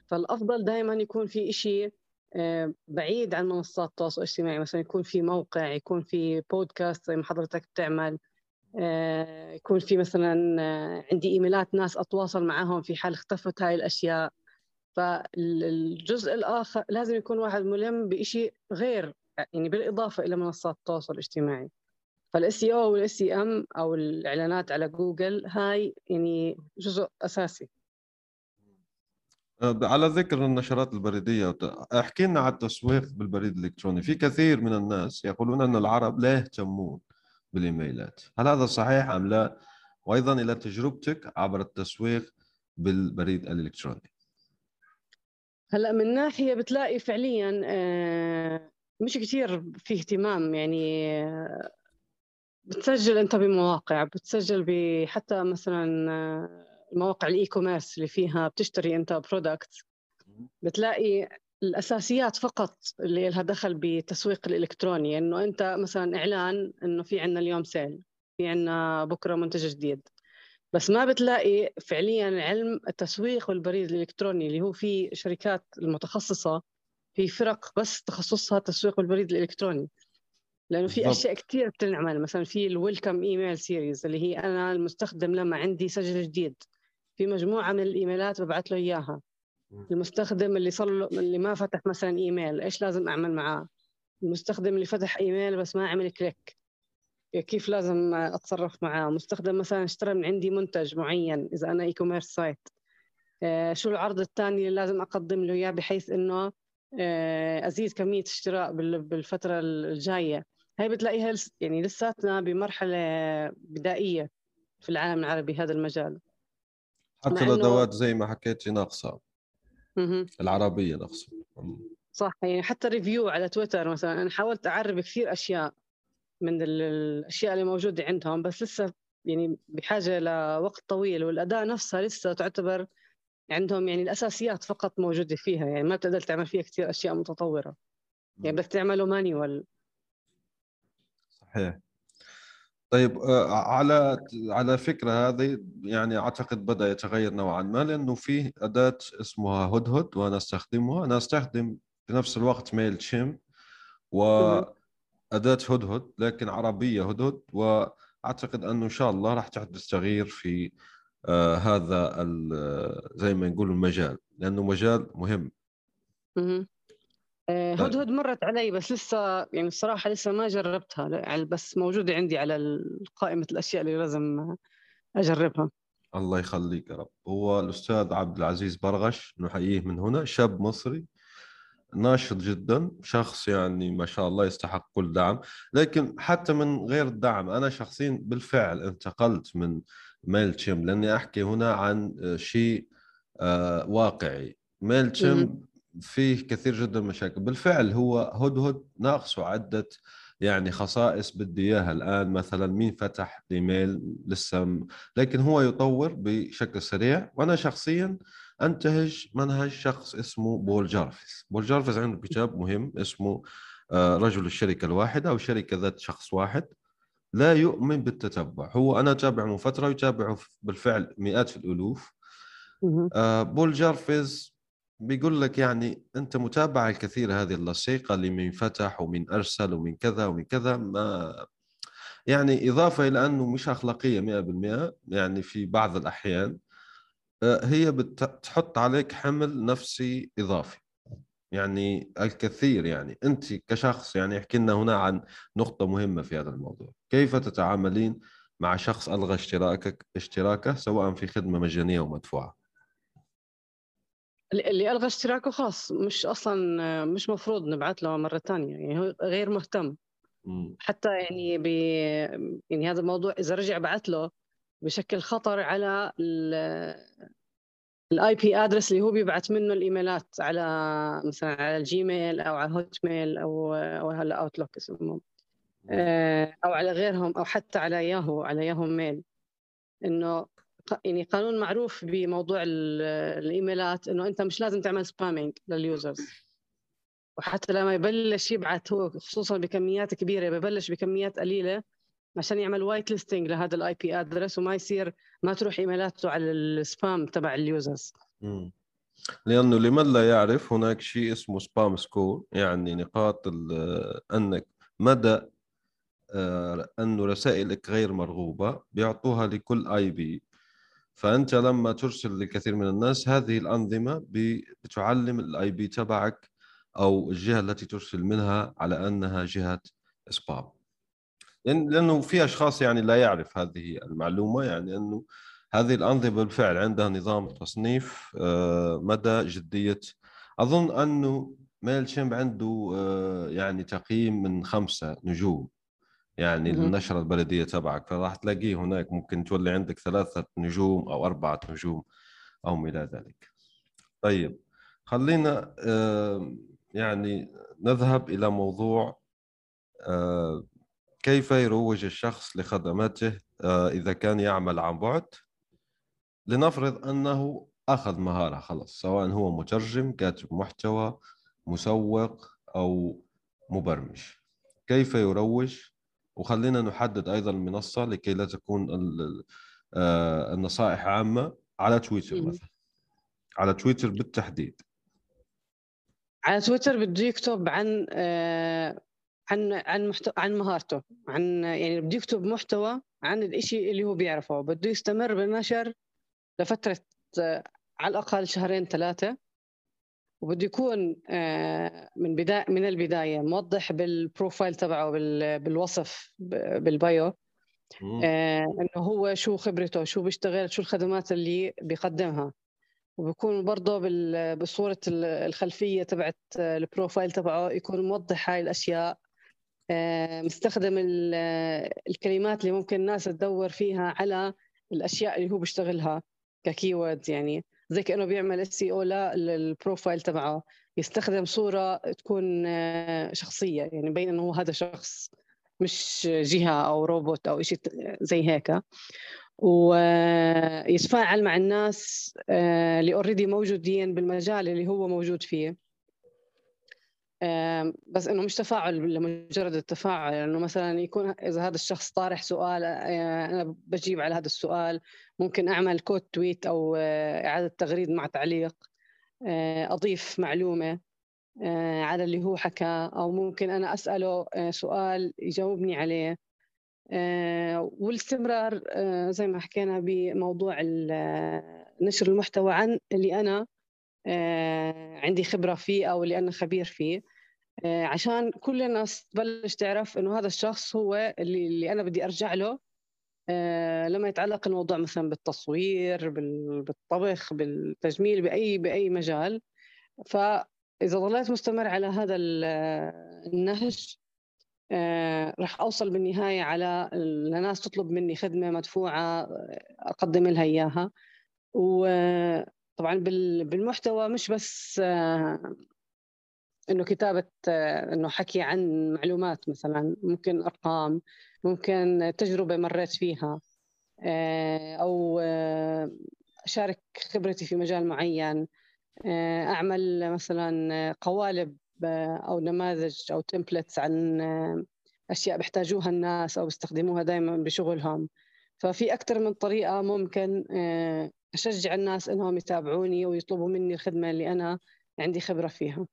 فالأفضل دائما يكون في شيء آه، بعيد عن منصات التواصل الاجتماعي. مثلا يكون في موقع يكون في بودكاست زي ما حضرتك بتعمل. يكون في مثلا آه، عندي إيميلات ناس أتواصل معهم في حال اختفت هاي الأشياء. فالجزء الآخر لازم يكون واحد ملم بشيء غير يعني بالإضافة إلى منصات التواصل الاجتماعي. فال SEO وال SEM أو الإعلانات على جوجل هاي يعني جزء أساسي. آه، على ذكر النشرات البريدية أحكي لنا عن التسويق بالبريد الإلكتروني. في كثير من الناس يقولون أن العرب لا يهتمون بالإيميلات. هل هذا صحيح أم لا؟ وأيضا إلى تجربتك عبر التسويق بالبريد الإلكتروني. هلا من ناحية بتلاقي فعليا آه، مش كثير في اهتمام يعني آه، بتسجل أنت بمواقع بتسجل حتى مثلا آه، مواقع ال e-commerce اللي فيها بتشتري أنت product بتلاقي الأساسيات فقط اللي لها دخل بالتسويق الإلكتروني إنه أنت مثلا إعلان إنه في عندنا اليوم sale في عندنا بكرة منتج جديد. بس ما بتلاقي فعليا علم التسويق والبريد الإلكتروني اللي هو في شركات المتخصصة في فرق بس تخصصها التسويق والبريد الإلكتروني. لأنه في أشياء كثير بتنعمل مثلا في ال welcome email series اللي هي أنا المستخدم لما عندي سجل جديد. في مجموعة من ال emails ببعث له إياها. المستخدم اللي صار له اللي ما فتح مثلا إيميل إيش لازم أعمل معاه؟ المستخدم اللي فتح إيميل بس ما عمل click. كيف لازم أتصرف معاه؟ مستخدم مثلا اشترى من عندي منتج معين إذا أنا e-commerce site شو العرض الثاني اللي لازم أقدم له إياه بحيث إنه آه، أزيد كمية اشتراء بالفترة الجاية؟ هاي بتلاقيها يعني لساتنا بمرحلة بدائية في العالم العربي هذا المجال. حتى الأدوات زي ما حكيتي ناقصة. العربية ناقصه صح يعني حتى ريفيو على تويتر مثلا. أنا حاولت أعرب كثير أشياء من الأشياء اللي موجودة عندهم بس لسه يعني بحاجة لوقت طويل والأداء نفسها لسه تعتبر عندهم يعني الأساسيات فقط موجودة فيها. يعني ما بتقدر تعمل فيها كثير أشياء متطورة. يعني بدك تعمله مانيوال صحيح. طيب آه، على على فكرة هذه يعني أعتقد بدأ يتغير نوعا ما لأنه في أداة اسمها هدهد وأنا استخدمها أنا استخدم في نفس الوقت ميل تشيم واداه هدهد لكن عربية هدهد و اعتقد أنه إن شاء الله راح تحدث تغيير في آه هذا زي ما نقول المجال لأنه مجال مهم مه. آه،. هدهد مرت علي بس لسه يعني الصراحه لسه ما جربتها. بس موجودة عندي على قائمه الأشياء اللي لازم أجربها. الله يخليك يا رب. هو الأستاذ عبد العزيز برغش نحييه من هنا شاب مصري ناشط جدا شخص يعني ما شاء الله يستحق كل دعم. لكن حتى من غير الدعم أنا شخصيا بالفعل انتقلت من ميل تشيم لأني أحكي هنا عن شيء آه، واقعي. ميل تشيم فيه كثير جدا مشاكل. بالفعل هو هدهد ناقصه عدة يعني خصائص بدي إياها. الآن مثلا مين فتح إيميل لسه لكن هو يطور بشكل سريع. وأنا شخصيا أنتهج منهج شخص اسمه بول جارفيس. بول جارفيس عنده كتاب مهم اسمه آه، رجل الشركة الواحدة أو شركة ذات شخص واحد. لا يؤمن بالتتبع. هو أنا أتابعه من فترة يتابعه بالفعل مئات الألوف. آه، بول جارفيز بيقول لك يعني أنت متابع الكثير هذه اللصيقة اللي من فتح ومن أرسل ومن كذا ومن كذا ما يعني إضافة إلى أنه مش أخلاقية 100% يعني في بعض الأحيان آه، هي بتحط عليك حمل نفسي إضافي. يعني الكثير يعني أنت كشخص يعني احكي لنا هنا عن نقطة مهمة في هذا الموضوع. كيف تتعاملين مع شخص ألغى اشتراكك اشتراكه سواء في خدمة مجانية أو مدفوعة؟ اللي ألغى اشتراكه خلاص مش أصلا مش مفروض نبعث له مرة ثانية يعني هو غير مهتم. حتى يعني ب يعني هذا الموضوع إذا رجع بعث له بشكل خطر على ال IP address اللي هو بيبعث منه ال emails على مثلا على ال Gmail أو على Hotmail أو أو هلا Outlook اسمه. آه، أو على غيرهم أو حتى على ياهو على Yahoo Mail. إنه يعني قانون معروف بموضوع ال emails إنه أنت مش لازم تعمل spamming لل users وحتى لما يبلش يبعث هو خصوصا بكميات كبيرة ببلش بكميات قليلة عشان يعمل whitelisting لهذا ال IP address وما يصير ما تروح إيميلاته على ال spam تبع ال users لأنه لمن لا يعرف هناك شيء اسمه spam score يعني نقاط أنك مدى آه، أنه رسائلك غير مرغوبة بيعطوها لكل IP فأنت لما ترسل لكثير من الناس هذه الأنظمة بتعلم ال IP تبعك أو الجهة التي ترسل منها على أنها جهة spam لأنه في أشخاص يعني لا يعرف هذه المعلومة يعني أنه هذه الأنظمة بالفعل عندها نظام تصنيف آه، مدى جدية. أظن أنه ميل شيمب عنده آه، يعني تقييم من خمسة نجوم. يعني النشرة البلدية تبعك فراح تلاقيه هناك ممكن تولي عندك ثلاثة نجوم أو أربعة نجوم أو ما إلى ذلك. طيب خلينا يعني نذهب إلى موضوع كيف يروج الشخص لخدماته إذا كان يعمل عن بعد؟ لنفرض أنه أخذ مهارة خلص سواء هو مترجم كاتب محتوى مسوق أو مبرمج. كيف يروج؟ وخلينا نحدد أيضا المنصة لكي لا تكون آه، النصائح عامة على تويتر مثلا. على تويتر بالتحديد. على تويتر بده يكتب عن آه، عن عن محتوى عن مهارته عن يعني بده يكتب محتوى عن الشيء اللي هو بيعرفه. بده يستمر بالنشر لفترة آه، على الأقل شهرين ثلاثة. وبده يكون آه، من بداية من البداية موضح بالبروفايل تبعه بالوصف بالبايو. آه، إنه هو شو خبرته شو بيشتغل شو الخدمات اللي بيقدمها. وبكون برضه بصورة الخلفية تبعت ال profile تبعه يكون موضح هاي الأشياء. آه، مستخدم الكلمات اللي ممكن الناس تدور فيها على الأشياء اللي هو بيشتغلها ك keywords يعني. زي كأنه بيعمل SEO لل profile تبعه يستخدم صورة تكون آه، شخصية يعني مبين إنه هذا شخص مش جهة أو روبوت أو شيء زي هيك. ويتفاعل مع الناس آه، اللي already موجودين بالمجال اللي هو موجود فيه. بس إنه مش تفاعل لمجرد التفاعل يعني مثلا يكون إذا هذا الشخص طارح سؤال آه، أنا بجيب على هذا السؤال ممكن أعمل quote tweet أو آه، إعادة تغريد مع تعليق آه، أضيف معلومة على اللي هو حكى أو ممكن أنا أسأله سؤال يجاوبني عليه والاستمرار زي ما حكينا بموضوع نشر المحتوى عن اللي أنا عندي خبرة فيه أو اللي أنا خبير فيه. عشان كل الناس تبلش تعرف إنه هذا الشخص هو اللي, اللي أنا بدي أرجع له لما يتعلق الموضوع مثلا بالتصوير بالطبخ بالتجميل بأي بأي مجال. فإذا ظليت مستمر على هذا النهج آه، راح أوصل بالنهاية على لناس تطلب مني خدمة مدفوعة أقدم لها إياها. وطبعا بالمحتوى مش بس آه، إنه كتابة آه، إنه حكي عن معلومات مثلا ممكن أرقام ممكن تجربة مريت فيها أو أشارك خبرتي في مجال معين أعمل مثلا قوالب أو نماذج أو تمبلتس عن أشياء بيحتاجوها الناس أو بيستخدموها دائما بشغلهم. ففي أكثر من طريقة ممكن أشجع الناس إنهم يتابعوني ويطلبوا مني الخدمة اللي أنا عندي خبرة فيها.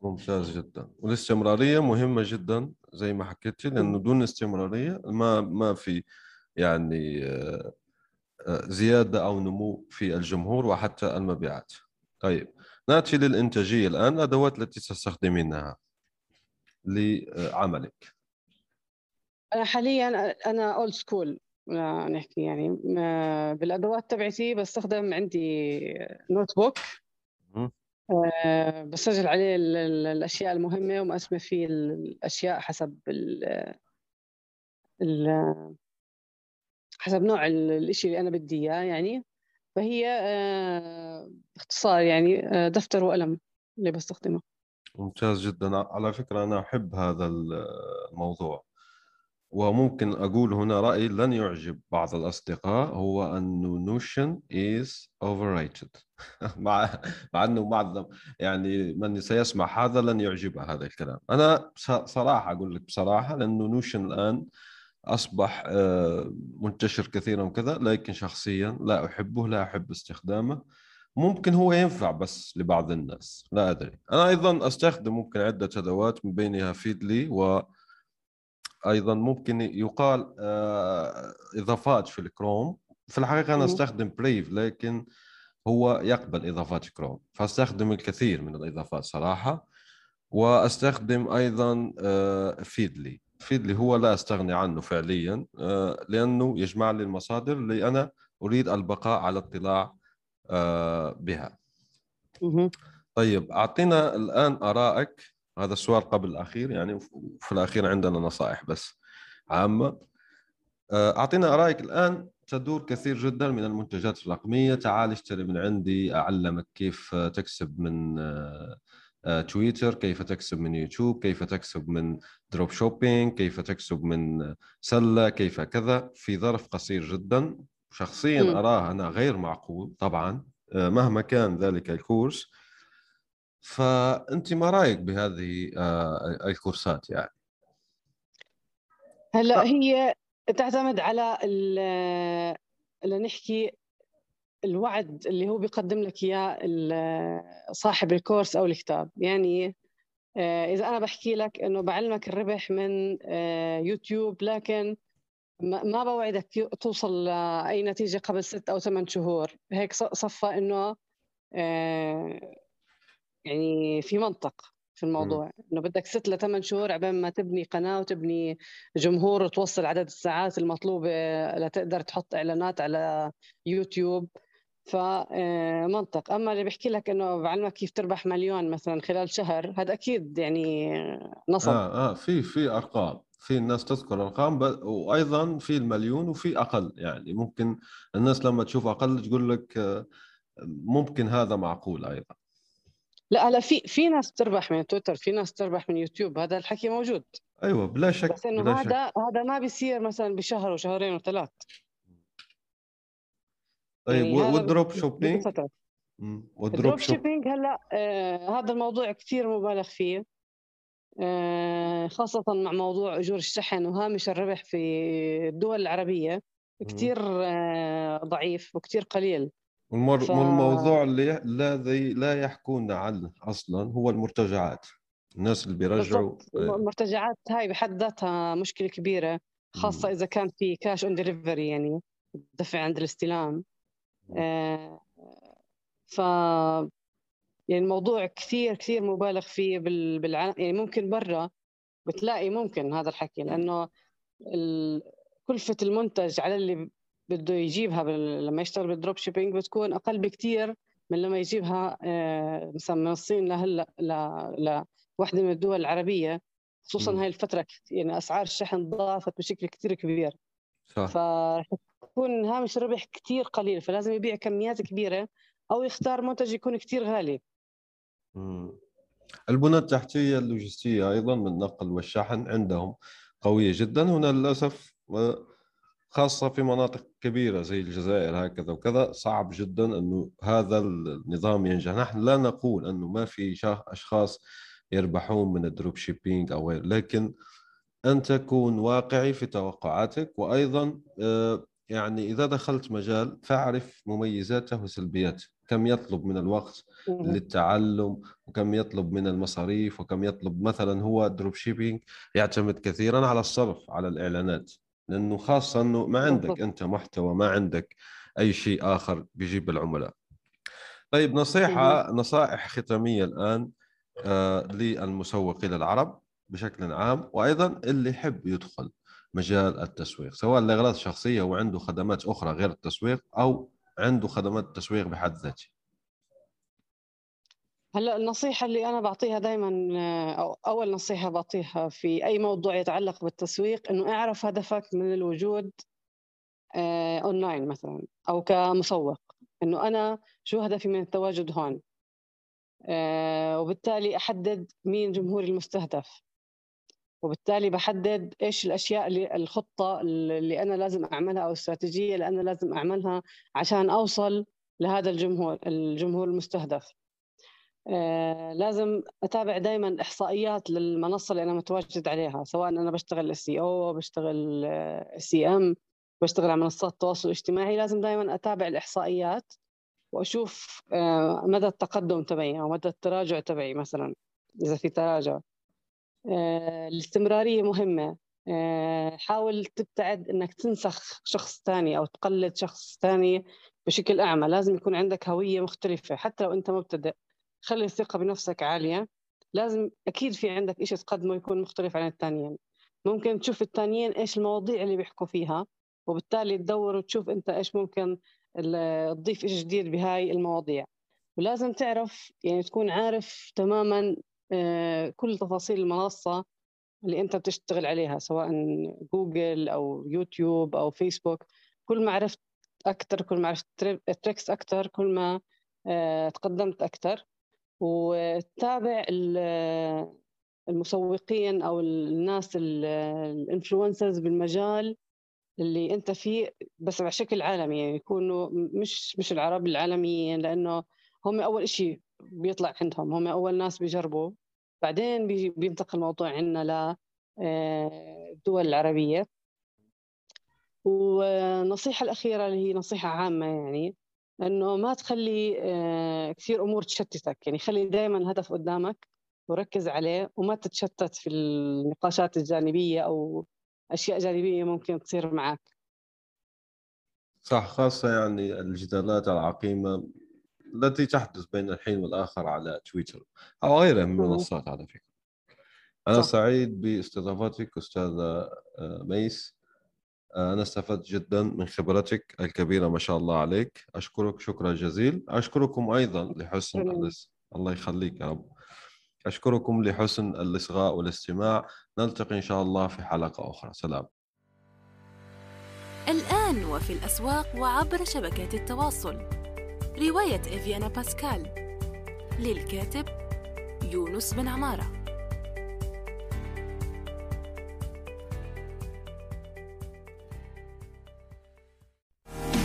ممتاز جدا. والاستمرارية مهمة جدا زي ما حكيتي لأنه دون استمرارية ما ما في يعني زيادة أو نمو في الجمهور وحتى المبيعات. طيب نأتي للإنتاجية الآن الأدوات التي تستخدمينها لعملك. أنا حاليا أنا old school نحكي يعني بالأدوات تبعتي بستخدم عندي notebook أه بسجل عليه الأشياء المهمة ومقسمة فيه الأشياء حسب ال حسب نوع الشيء اللي أنا بدي إياه يعني. فهي آه، باختصار يعني آه، دفتر وقلم اللي بستخدمه. ممتاز جدا. على فكرة أنا أحب هذا الموضوع. وممكن أقول هنا رأي لن يعجب بعض الأصدقاء هو أنه نوشن is overrated. مع مع أنه بعض يعني من سيسمع هذا لن يعجبه هذا الكلام. أنا صراحة أقول لك بصراحة لأنه نوشن الآن أصبح آه، منتشر كثيرا وكذا لكن شخصيا لا أحبه لا أحب استخدامه. ممكن هو ينفع بس لبعض الناس لا أدري. أنا أيضا أستخدم ممكن عدة أدوات من بينها فيدلي و أيضا ممكن يقال آه، إضافات في الكروم. في الحقيقة أنا أستخدم بريف لكن هو يقبل إضافات كروم. فأستخدم الكثير من الإضافات صراحة. وأستخدم أيضا فيدلي آه، فيدلي هو لا أستغني عنه فعليا آه، لأنه يجمع لي المصادر اللي أنا أريد البقاء على اطلاع بها. طيب أعطينا الآن آرائك هذا السؤال قبل الأخير يعني وفي الأخير عندنا نصائح بس عامة. آه، أعطينا ارائك الآن. تدور كثير جدا من المنتجات الرقمية. تعال اشتري من عندي أعلمك كيف تكسب من آه، تويتر كيف تكسب من يوتيوب كيف تكسب من dropshipping كيف تكسب من سلة كيف كذا. في ظرف قصير جدا. شخصيا. أراه أنا غير معقول طبعا آه، مهما كان ذلك الكورس. فانت ما رأيك بهذه آه، الكورسات يعني؟ هلا هي تعتمد على اللي نحكي الوعد اللي هو بيقدم لك إياه صاحب الكورس أو الكتاب. يعني آه، إذا أنا بحكي لك إنه بعلمك الربح من آه، يوتيوب لكن ما بوعدك توصل لأي نتيجة قبل ست أو ثمان شهور. هيك صفى إنه آه، يعني في منطق في الموضوع إنه بدك ست لثمان شهور عبين ما تبني قناة وتبني جمهور وتوصل عدد الساعات المطلوبة لتقدر تحط إعلانات على يوتيوب. فمنطق أما اللي بيحكي لك إنه بعلمك كيف تربح مليون مثلا خلال شهر هذا أكيد يعني نصب. آه آه في في أرقام. في الناس تذكر أرقام وأيضا في المليون وفي أقل. يعني ممكن الناس لما تشوف أقل تقول لك آه، ممكن هذا معقول أيضا. لا هلا في في ناس تربح من تويتر في ناس تربح من يوتيوب هذا الحكي موجود. أيوه بلا شك بس إنه هذا هذا ما بيصير مثلا بشهر وشهرين وثلاث طيب يعني وال dropshipping؟ وال dropshipping هلأ آه هذا الموضوع كثير مبالغ فيه. آه خاصة مع موضوع أجور الشحن وهامش الربح في الدول العربية. كثير آه ضعيف وكثير قليل. والمر... ف... والموضوع اللي الذي لا يحكون عنه أصلا هو المرتجعات. الناس اللي بيرجعوا المرتجعات هاي بحد ذاتها مشكلة كبيرة خاصة إذا كان في cash on delivery يعني دفع عند الاستلام. آه ف يعني الموضوع كثير كثير مبالغ فيه بالعالم يعني ممكن برا بتلاقي ممكن هذا الحكي لأنه كلفة المنتج على اللي بده يجيبها لما يشتغل بال dropshipping بتكون أقل بكثير من لما يجيبها آه، مثلا من الصين لهلأ لوحدة من الدول العربية. خصوصا هاي الفترة يعني أسعار الشحن ضاعفت بشكل كثير كبير. صح. فرح تكون هامش الربح كثير قليل فلازم يبيع كميات كبيرة أو يختار منتج يكون كثير غالي. البنى التحتية اللوجستية أيضا من النقل والشحن عندهم قوية جدا. هنا للأسف خاصة في مناطق كبيرة زي الجزائر هكذا وكذا صعب جدا إنه هذا النظام ينجح. نحن لا نقول إنه ما في أشخاص يربحون من ال dropshipping أو غير لكن أن تكون واقعي في توقعاتك وأيضا آه، يعني إذا دخلت مجال فاعرف مميزاته وسلبياته. كم يطلب من الوقت للتعلم وكم يطلب من المصاريف وكم يطلب مثلا هو dropshipping يعتمد كثيرا على الصرف على الإعلانات. لأنه خاصة إنه ما عندك أنت محتوى ما عندك أي شيء آخر بيجيب العملاء. طيب نصيحة نصائح ختامية الآن آه للمسوقين العرب بشكل عام وأيضا اللي يحب يدخل مجال التسويق سواء لأغراض شخصية وعنده خدمات أخرى غير التسويق أو عنده خدمات تسويق بحد ذاته. هلأ النصيحة اللي أنا بعطيها دائما أو أول نصيحة بعطيها في أي موضوع يتعلق بالتسويق إنه أعرف هدفك من الوجود أونلاين آه، مثلا أو كمسوق. إنه أنا شو هدفي من التواجد هون؟ آه، وبالتالي أحدد مين جمهوري المستهدف. وبالتالي بحدد إيش الأشياء اللي الخطة اللي أنا لازم أعملها أو الاستراتيجيه اللي أنا لازم أعملها عشان أوصل لهذا الجمهور الجمهور المستهدف. آه لازم أتابع دائما إحصائيات للمنصة اللي أنا متواجد عليها سواء أنا بشتغل SEO بشتغل SEM بشتغل على منصات التواصل الاجتماعي لازم دائما أتابع الإحصائيات وأشوف آه مدى التقدم تبعي أو مدى التراجع تبعي مثلا إذا في تراجع. آه، الاستمرارية مهمة. آه، حاول تبتعد إنك تنسخ شخص ثاني أو تقلد شخص ثاني بشكل أعمى لازم يكون عندك هوية مختلفة حتى لو أنت مبتدئ. خلي الثقة بنفسك عالية. لازم أكيد في عندك شيء تقدمه يكون مختلف عن الثانيين ممكن تشوف الثانيين إيش المواضيع اللي بيحكوا فيها وبالتالي تدور وتشوف أنت إيش ممكن تضيف شيء جديد بهاي المواضيع. ولازم تعرف يعني تكون عارف تماما آه، كل تفاصيل المنصة اللي أنت بتشتغل عليها سواء جوجل أو يوتيوب أو فيسبوك. كل ما عرفت أكثر كل ما عرفت tricks أكثر كل ما آه، تقدمت أكثر وتابع المسوقين أو الناس ال influencers بالمجال اللي أنت فيه بس بشكل عالمي يعني يكونوا مش مش العرب العالميين لأنه هم أول شيء بيطلع عندهم هم أول ناس بيجربوا. بعدين بينتقل الموضوع عندنا للدول آه، العربية. والنصيحه الأخيرة اللي هي نصيحة عامة يعني. انه ما تخلي آه، كثير أمور تشتتك. يعني خلي دائما الهدف قدامك وركز عليه وما تتشتت في النقاشات الجانبية أو أشياء جانبية ممكن تصير معك. صح خاصة يعني الجدالات العقيمة التي تحدث بين الحين والآخر على تويتر أو غيرها من المنصات على فكرة. أنا صح. سعيد باستضافتك أستاذة آه، ميس. أنا استفدت جدا من خبرتك الكبيرة ما شاء الله عليك. أشكرك شكرا جزيل أشكركم أيضا لحسن الله يخليك يا رب. أشكركم لحسن الإصغاء والاستماع. نلتقي إن شاء الله في حلقة أخرى. سلام. الآن وفي الأسواق وعبر شبكات التواصل. رواية إفيانا باسكال. للكاتب يونس بن عمارة.